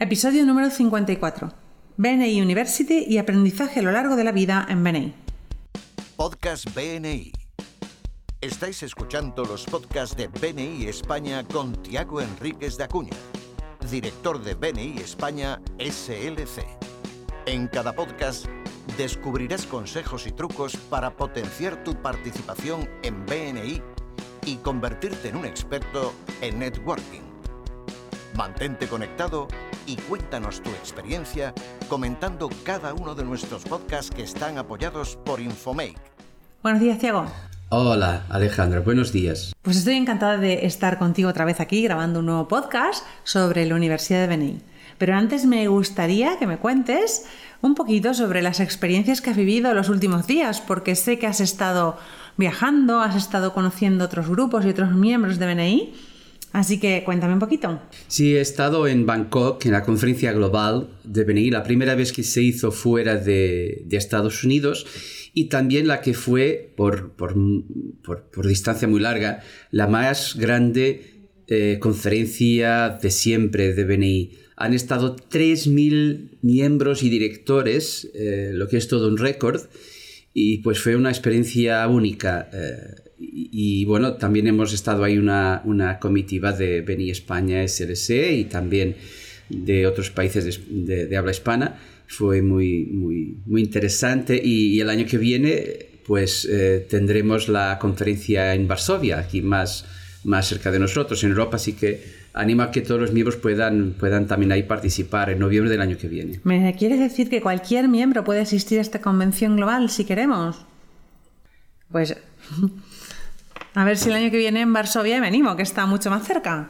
Episodio número 54. BNI University y aprendizaje a lo largo de la vida en BNI. Podcast BNI. Estáis escuchando los podcasts de BNI España con Tiago Enríquez de Acuña, director de BNI España SLC. En cada podcast descubrirás consejos y trucos para potenciar tu participación en BNI y convertirte en un experto en networking. Mantente conectado y cuéntanos tu experiencia comentando cada uno de nuestros podcasts que están apoyados por Infomake. Buenos días, Tiago. Hola, Alejandra, buenos días. Pues estoy encantada de estar contigo otra vez aquí grabando un nuevo podcast sobre la Universidad de BNI. Pero antes me gustaría que me cuentes un poquito sobre las experiencias que has vivido los últimos días, porque sé que has estado viajando, has estado conociendo otros grupos y otros miembros de BNI. Así que cuéntame un poquito. Sí, he estado en Bangkok en la conferencia global de BNI, la primera vez que se hizo fuera de, Estados Unidos y también la que fue, por, por, distancia muy larga, la más grande eh, conferencia de siempre de BNI. Han estado 3.000 miembros y directores, eh, lo que es todo un récord, y pues fue una experiencia única. Eh, y, bueno, también hemos estado ahí una, una comitiva de Beni España SLC y también de otros países de, habla hispana. Fue muy, muy, muy interesante y, el año que viene pues eh, tendremos la conferencia en Varsovia, aquí más, más cerca de nosotros, en Europa, así que animo a que todos los miembros puedan, puedan también ahí participar en noviembre del año que viene. ¿Me quieres decir que cualquier miembro puede asistir a esta convención global si queremos? Pues a ver si el año que viene en Varsovia venimos, que está mucho más cerca.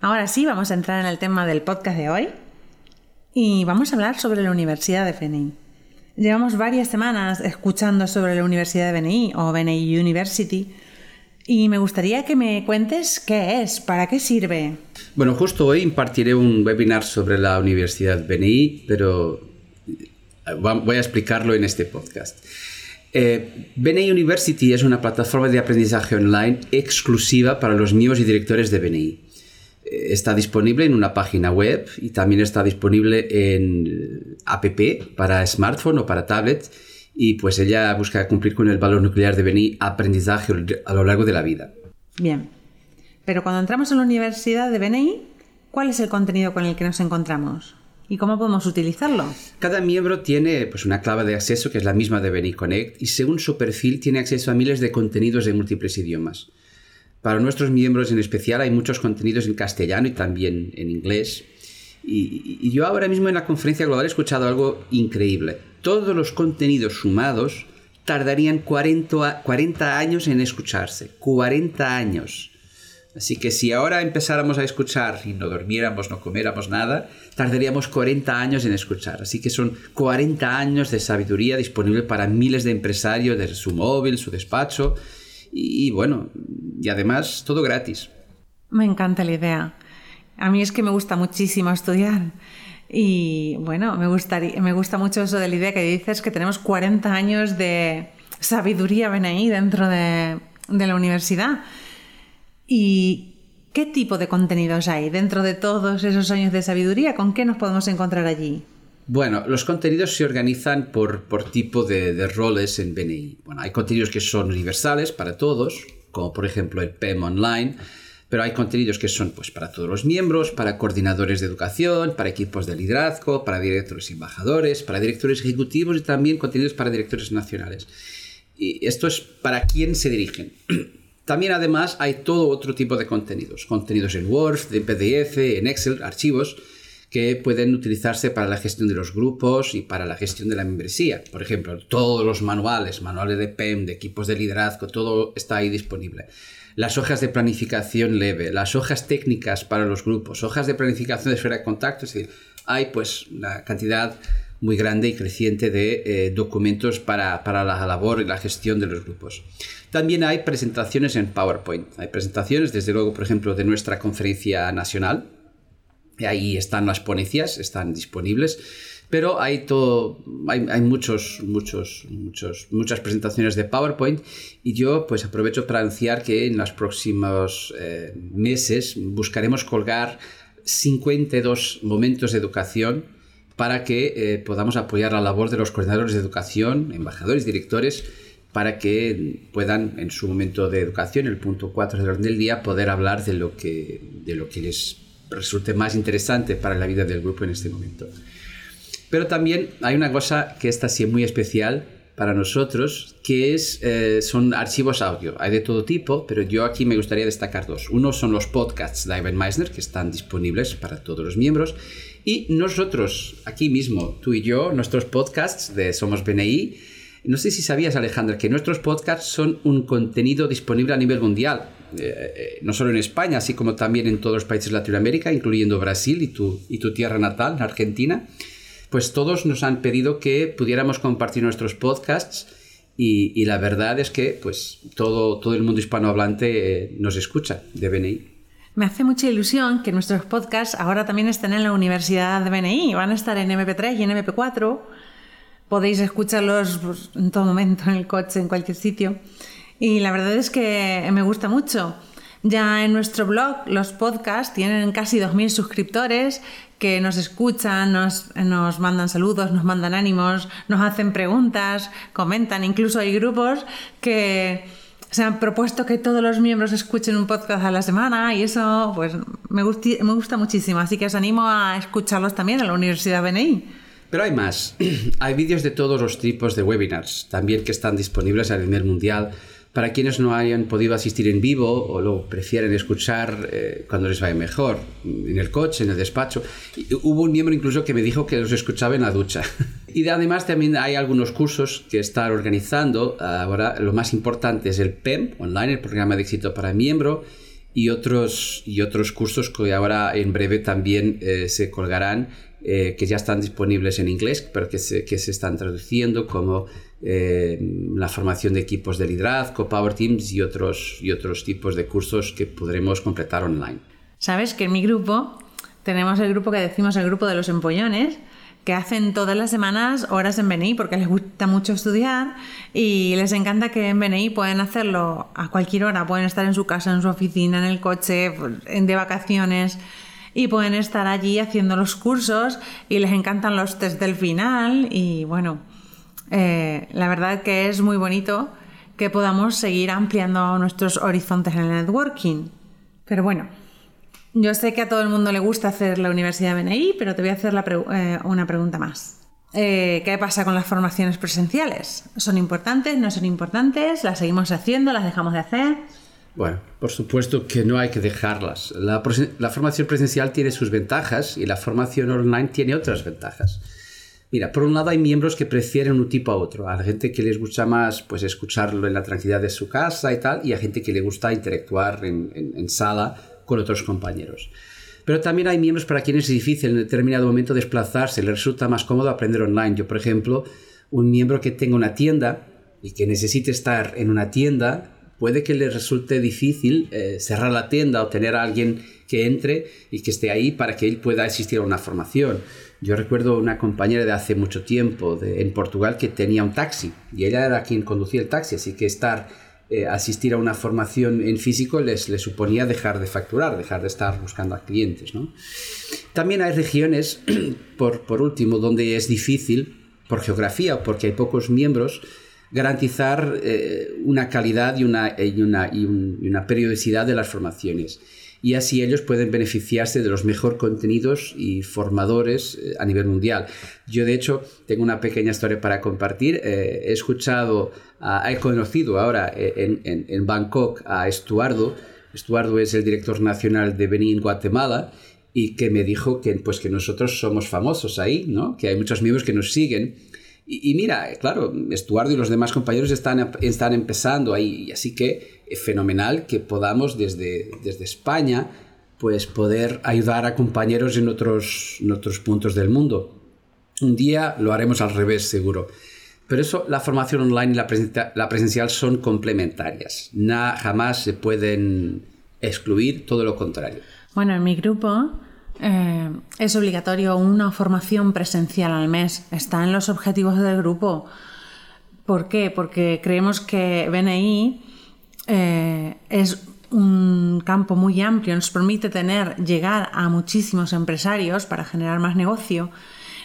Ahora sí, vamos a entrar en el tema del podcast de hoy y vamos a hablar sobre la Universidad de BNI. Llevamos varias semanas escuchando sobre la Universidad de BNI o BNI University y me gustaría que me cuentes qué es, para qué sirve. Bueno, justo hoy impartiré un webinar sobre la Universidad BNI, pero voy a explicarlo en este podcast. Eh, University es una plataforma de aprendizaje online exclusiva para los miembros y directores de BNI. Eh, está disponible en una página web y también está disponible en app para smartphone o para tablet y pues ella busca cumplir con el valor nuclear de BNI aprendizaje a lo largo de la vida. Bien, pero cuando entramos en la universidad de BNI, ¿cuál es el contenido con el que nos encontramos? ¿Y cómo podemos utilizarlo? Cada miembro tiene pues, una clave de acceso que es la misma de BeniConnect y según su perfil tiene acceso a miles de contenidos de múltiples idiomas. Para nuestros miembros en especial hay muchos contenidos en castellano y también en inglés. Y, yo ahora mismo en la conferencia global he escuchado algo increíble. Todos los contenidos sumados tardarían 40, 40 años en escucharse. 40 años. Así que si ahora empezáramos a escuchar y no durmiéramos, no comiéramos nada, tardaríamos 40 años en escuchar. Así que son 40 años de sabiduría disponible para miles de empresarios desde su móvil, su despacho y, bueno, y además todo gratis. Me encanta la idea. A mí es que me gusta muchísimo estudiar. Y bueno, me, gustaría, me gusta mucho eso de la idea que dices que tenemos 40 años de sabiduría dentro de, de la universidad. ¿Y qué tipo de contenidos hay dentro de todos esos años de sabiduría? ¿Con qué nos podemos encontrar allí? Bueno, los contenidos se organizan por, por tipo de, roles en BNI. Bueno, hay contenidos que son universales para todos, como por ejemplo el PEM Online, pero hay contenidos que son pues, para todos los miembros, para coordinadores de educación, para equipos de liderazgo, para directores y embajadores, para directores ejecutivos y también contenidos para directores nacionales. Y esto es para quién se dirigen. También además hay todo otro tipo de contenidos, contenidos en Word, en PDF, en Excel, archivos que pueden utilizarse para la gestión de los grupos y para la gestión de la membresía. Por ejemplo, todos los manuales, manuales de PEM, de equipos de liderazgo, todo está ahí disponible. Las hojas de planificación leve, las hojas técnicas para los grupos, hojas de planificación de esfera de contacto, es decir, hay pues una cantidad muy grande y creciente de eh, documentos para, para, la labor y la gestión de los grupos. También hay presentaciones en PowerPoint. Hay presentaciones, desde luego, por ejemplo, de nuestra conferencia nacional. Ahí están las ponencias, están disponibles. Pero hay, todo, hay, hay muchos, muchos, muchos, muchas presentaciones de PowerPoint y yo pues aprovecho para anunciar que en los próximos eh, meses buscaremos colgar 52 momentos de educación para que eh, podamos apoyar la labor de los coordinadores de educación, embajadores, directores, para que puedan en su momento de educación, el punto 4 del orden del día, poder hablar de lo que, de lo que les resulte más interesante para la vida del grupo en este momento. Pero también hay una cosa que está sí muy especial para nosotros, que es, eh, son archivos audio. Hay de todo tipo, pero yo aquí me gustaría destacar dos. Uno son los podcasts de Ivan Meisner, que están disponibles para todos los miembros. Y nosotros, aquí mismo, tú y yo, nuestros podcasts de Somos BNI, no sé si sabías, Alejandra, que nuestros podcasts son un contenido disponible a nivel mundial. Eh, eh, no solo en España, así como también en todos los países de Latinoamérica, incluyendo Brasil y tu, tierra natal, Argentina pues todos nos han pedido que pudiéramos compartir nuestros podcasts y, la verdad es que pues todo, todo el mundo hispanohablante eh, nos escucha de BNI. Me hace mucha ilusión que nuestros podcasts ahora también estén en la Universidad de BNI, van a estar en MP3 y en MP4. Podéis escucharlos pues, en todo momento, en el coche, en cualquier sitio. Y la verdad es que me gusta mucho. Ya en nuestro blog los podcasts tienen casi 2.000 suscriptores que nos escuchan, nos, nos, mandan saludos, nos mandan ánimos, nos hacen preguntas, comentan. Incluso hay grupos que se han propuesto que todos los miembros escuchen un podcast a la semana y eso pues me, me gusta muchísimo. Así que os animo a escucharlos también en la Universidad BNI. Pero hay más. hay vídeos de todos los tipos de webinars, también que están disponibles a nivel mundial para quienes no hayan podido asistir en vivo o lo prefieren escuchar eh, cuando les vaya mejor, en el coche, en el despacho. hubo un miembro incluso que me dijo que los escuchaba en la ducha. Y además también hay algunos cursos que están organizando. Ahora lo más importante es el PEM, online, el programa de éxito para miembro, y otros, y otros cursos que ahora en breve también eh, se colgarán, eh, que ya están disponibles en inglés, pero que se, que se están traduciendo como eh, la formación de equipos de liderazgo, Power Teams y otros, y otros tipos de cursos que podremos completar online. Sabes que en mi grupo tenemos el grupo que decimos el grupo de los empollones, que hacen todas las semanas horas en BNI porque les gusta mucho estudiar y les encanta que en BNI pueden hacerlo a cualquier hora, pueden estar en su casa, en su oficina, en el coche, de vacaciones y pueden estar allí haciendo los cursos y les encantan los test del final y bueno, eh, la verdad que es muy bonito que podamos seguir ampliando nuestros horizontes en el networking. Pero bueno, yo sé que a todo el mundo le gusta hacer la Universidad BNI, pero te voy a hacer eh, una pregunta más. Eh, ¿Qué pasa con las formaciones presenciales? ¿Son importantes? ¿No son importantes? ¿Las seguimos haciendo? ¿Las dejamos de hacer? Bueno, por supuesto que no hay que dejarlas. La, formación presencial tiene sus ventajas y la formación online tiene otras ventajas. Mira, por un lado hay miembros que prefieren un tipo a otro. A la gente que les gusta más pues, escucharlo en la tranquilidad de su casa y tal, y a gente que le gusta interactuar en, sala con otros compañeros. Pero también hay miembros para quienes es difícil en determinado momento desplazarse, les resulta más cómodo aprender online. Yo, por ejemplo, un miembro que tenga una tienda y que necesite estar en una tienda, puede que le resulte difícil eh, cerrar la tienda o tener a alguien que entre y que esté ahí para que él pueda asistir a una formación. Yo recuerdo una compañera de hace mucho tiempo en Portugal que tenía un taxi y ella era quien conducía el taxi, así que estar, eh, asistir a una formación en físico les, suponía dejar de facturar, dejar de estar buscando a clientes. También hay regiones, por, por último, donde es difícil, por geografía o porque hay pocos miembros, garantizar eh, una calidad y una, y una, y una periodicidad de las formaciones y así ellos pueden beneficiarse de los mejores contenidos y formadores eh, a nivel mundial. Yo de hecho tengo una pequeña historia para compartir. Eh, he escuchado, he conocido ahora eh, en, en, Bangkok a Estuardo. Estuardo es el director nacional de Benin, Guatemala y que me dijo que, pues, que nosotros somos famosos ahí, ¿no? que hay muchos miembros que nos siguen. Y, mira, claro, Estuardo y los demás compañeros están, están empezando ahí, y así que fenomenal que podamos desde, desde España pues poder ayudar a compañeros en otros, en otros puntos del mundo. Un día lo haremos al revés, seguro. Pero eso, la formación online y la, la presencial son complementarias. Nada, jamás se pueden excluir, todo lo contrario. Bueno, en mi grupo eh, es obligatorio una formación presencial al mes. Está en los objetivos del grupo. ¿Por qué? Porque creemos que BNI eh, es un campo muy amplio, nos permite tener, llegar a muchísimos empresarios para generar más negocio.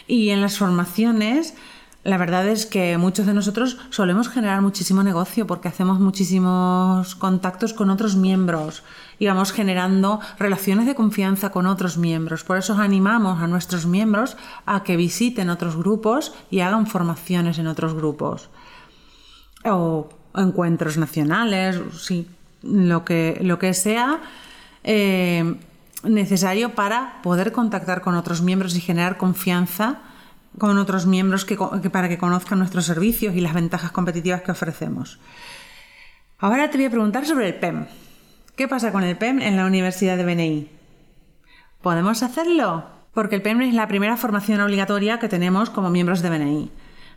Y en las formaciones, la verdad es que muchos de nosotros solemos generar muchísimo negocio porque hacemos muchísimos contactos con otros miembros y vamos generando relaciones de confianza con otros miembros. Por eso animamos a nuestros miembros a que visiten otros grupos y hagan formaciones en otros grupos. O encuentros nacionales, sí, lo que, lo que sea eh, necesario para poder contactar con otros miembros y generar confianza con otros miembros que, para que conozcan nuestros servicios y las ventajas competitivas que ofrecemos. Ahora te voy a preguntar sobre el PEM. ¿Qué pasa con el PEM en la Universidad de BNI? ¿Podemos hacerlo? Porque el PEM es la primera formación obligatoria que tenemos como miembros de BNI.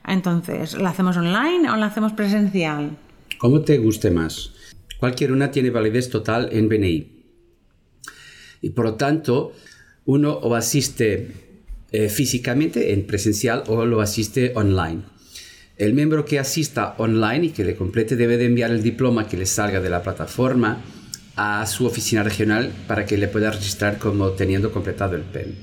Entonces, ¿la hacemos online o la hacemos presencial? Como te guste más. Cualquier una tiene validez total en BNI. Y por lo tanto, uno o asiste eh, físicamente en presencial o lo asiste online. El miembro que asista online y que le complete debe de enviar el diploma que le salga de la plataforma a su oficina regional para que le pueda registrar como teniendo completado el PEM.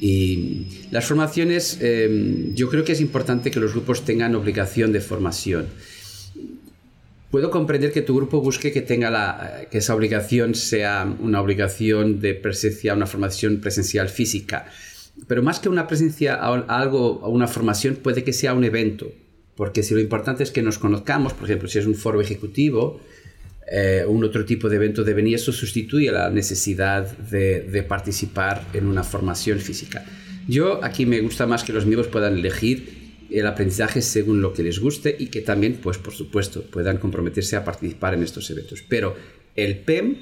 Y las formaciones, eh, yo creo que es importante que los grupos tengan obligación de formación puedo comprender que tu grupo busque que tenga la, que esa obligación sea una obligación de presencia, una formación presencial física. Pero más que una presencia a algo, a una formación, puede que sea un evento. Porque si lo importante es que nos conozcamos, por ejemplo, si es un foro ejecutivo, eh, un otro tipo de evento de venir, eso sustituye la necesidad de, de participar en una formación física. Yo aquí me gusta más que los miembros puedan elegir el aprendizaje según lo que les guste y que también, pues por supuesto, puedan comprometerse a participar en estos eventos. Pero el PEM,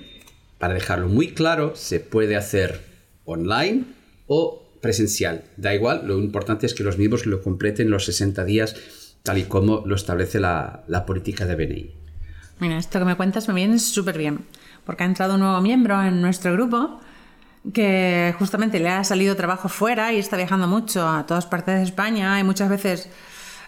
para dejarlo muy claro, se puede hacer online o presencial. Da igual, lo importante es que los miembros lo completen los 60 días tal y como lo establece la, la política de BNI. Mira, esto que me cuentas me viene súper bien, porque ha entrado un nuevo miembro en nuestro grupo que justamente le ha salido trabajo fuera y está viajando mucho a todas partes de España y muchas veces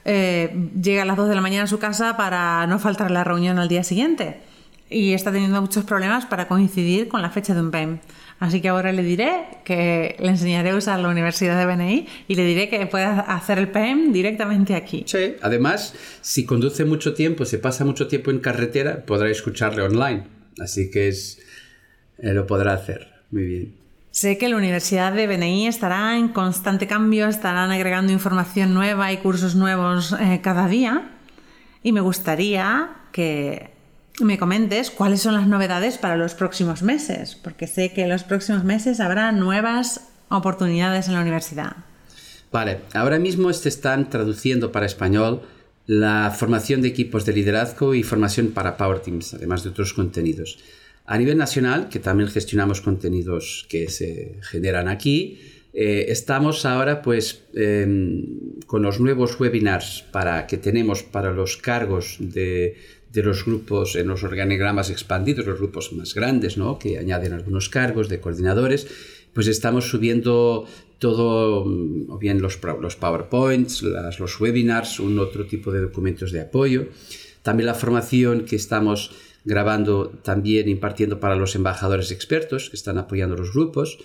eh, llega a las 2 de la mañana a su casa para no faltar la reunión al día siguiente y está teniendo muchos problemas para coincidir con la fecha de un PEM. Así que ahora le diré que le enseñaré a usar la Universidad de BNI y le diré que puede hacer el PEM directamente aquí. Sí, además, si conduce mucho tiempo, se pasa mucho tiempo en carretera, podrá escucharle online. Así que es, eh, lo podrá hacer. Muy bien. Sé que la Universidad de BNI estará en constante cambio, estarán agregando información nueva y cursos nuevos eh, cada día y me gustaría que me comentes cuáles son las novedades para los próximos meses, porque sé que en los próximos meses habrá nuevas oportunidades en la universidad. Vale, ahora mismo se están traduciendo para español la formación de equipos de liderazgo y formación para Power Teams, además de otros contenidos. A nivel nacional, que también gestionamos contenidos que se generan aquí, eh, estamos ahora pues em, con los nuevos webinars para, que tenemos para los cargos de, de, los grupos en los organigramas expandidos, los grupos más grandes, ¿no? que añaden algunos cargos de coordinadores, pues estamos subiendo todo, mm, o bien los, PowerPoints, los webinars, un otro tipo de documentos de apoyo. También la formación que estamos grabando también impartiendo para los embajadores expertos que están apoyando los grupos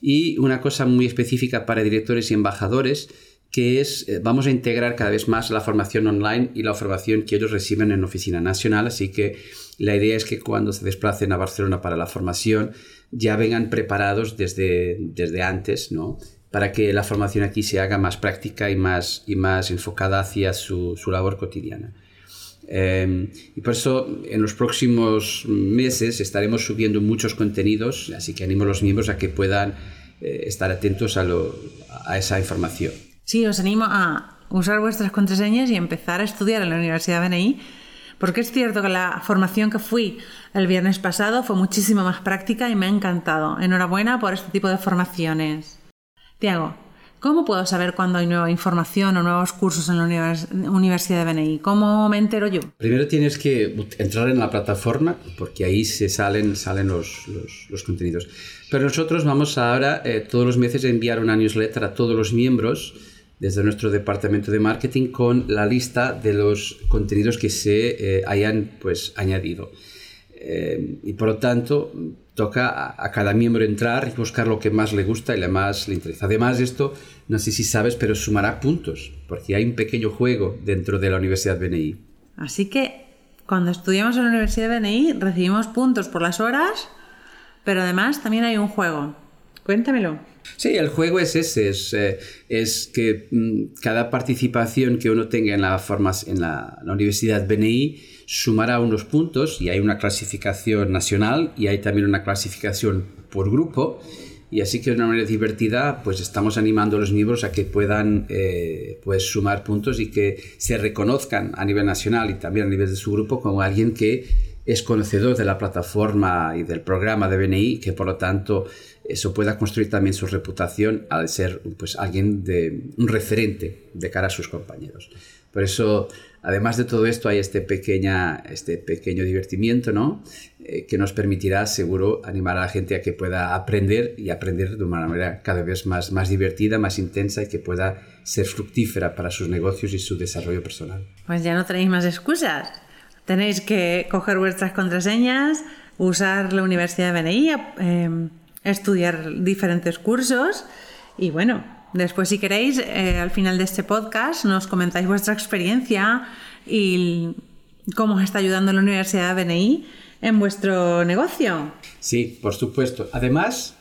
y una cosa muy específica para directores y embajadores que es eh, vamos a integrar cada vez más la formación online y la formación que ellos reciben en oficina nacional así que la idea es que cuando se desplacen a Barcelona para la formación ya vengan preparados desde, desde antes ¿no? para que la formación aquí se haga más práctica y más, y más enfocada hacia su, su labor cotidiana. Em, y por eso en los próximos meses estaremos subiendo muchos contenidos, así que animo a los miembros a que puedan eh, estar atentos a, a esa información. Sí, os animo a usar vuestras contraseñas y empezar a estudiar en la Universidad BNI, porque es cierto que la formación que fui el viernes pasado fue muchísimo más práctica y me ha encantado. Enhorabuena por este tipo de formaciones. Tiago, ¿Cómo puedo saber cuándo hay nueva información o nuevos cursos en la Universidad de BNI? ¿Cómo me entero yo? Primero tienes que entrar en la plataforma porque ahí se salen, salen los, los, contenidos. Pero nosotros vamos ahora eh, todos los meses a enviar una newsletter a todos los miembros desde nuestro departamento de marketing con la lista de los contenidos que se eh, hayan pues, añadido. eh, y por lo tanto toca a, cada miembro entrar y buscar lo que más le gusta y le más le interesa. Además esto, no sé si sabes, pero sumará puntos, porque hay un pequeño juego dentro de la Universidad BNI. Así que cuando estudiamos en la Universidad BNI recibimos puntos por las horas, pero además también hay un juego. Cuéntamelo. Sí, el juego es ese, es, eh, que mm, cada participación que uno tenga en la, en la Universidad BNI sumará unos puntos y hay una clasificación nacional y hay también una clasificación por grupo. Y así que de una manera divertida, pues estamos animando a los miembros a que puedan eh, pues sumar puntos y que se reconozcan a nivel nacional y también a nivel de su grupo como alguien que es conocedor de la plataforma y del programa de BNI, que por lo tanto eso pueda construir también su reputación al ser pues alguien de un referente de cara a sus compañeros. Por eso Además de todo esto hay este, pequeña, este pequeño divertimiento, ¿no? Eh, que nos permitirá, seguro, animar a la gente a que pueda aprender y aprender de una manera cada vez más, más divertida, más intensa y que pueda ser fructífera para sus negocios y su desarrollo personal. Pues ya no tenéis más excusas. Tenéis que coger vuestras contraseñas, usar la Universidad de BNI, eh, estudiar diferentes cursos y bueno, Después, si queréis, eh, al final de este podcast nos comentáis vuestra experiencia y cómo os está ayudando la Universidad BNI en vuestro negocio. Sí, por supuesto. Además,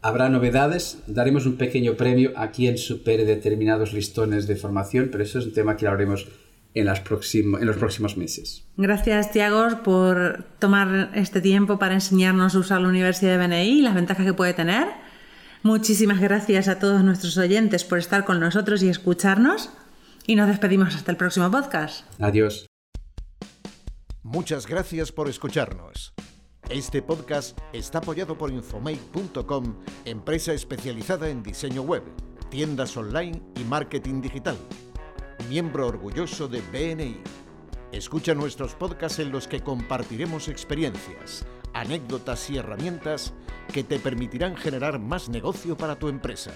habrá novedades. Daremos un pequeño premio a quien supere determinados listones de formación, pero eso es un tema que hablaremos en, las en los próximos meses. Gracias, Tiago, por tomar este tiempo para enseñarnos a usar la Universidad de BNI y las ventajas que puede tener. Muchísimas gracias a todos nuestros oyentes por estar con nosotros y escucharnos. Y nos despedimos hasta el próximo podcast. Adiós. Muchas gracias por escucharnos. Este podcast está apoyado por Infomake.com, empresa especializada en diseño web, tiendas online y marketing digital. Miembro orgulloso de BNI. Escucha nuestros podcasts en los que compartiremos experiencias anécdotas y herramientas que te permitirán generar más negocio para tu empresa.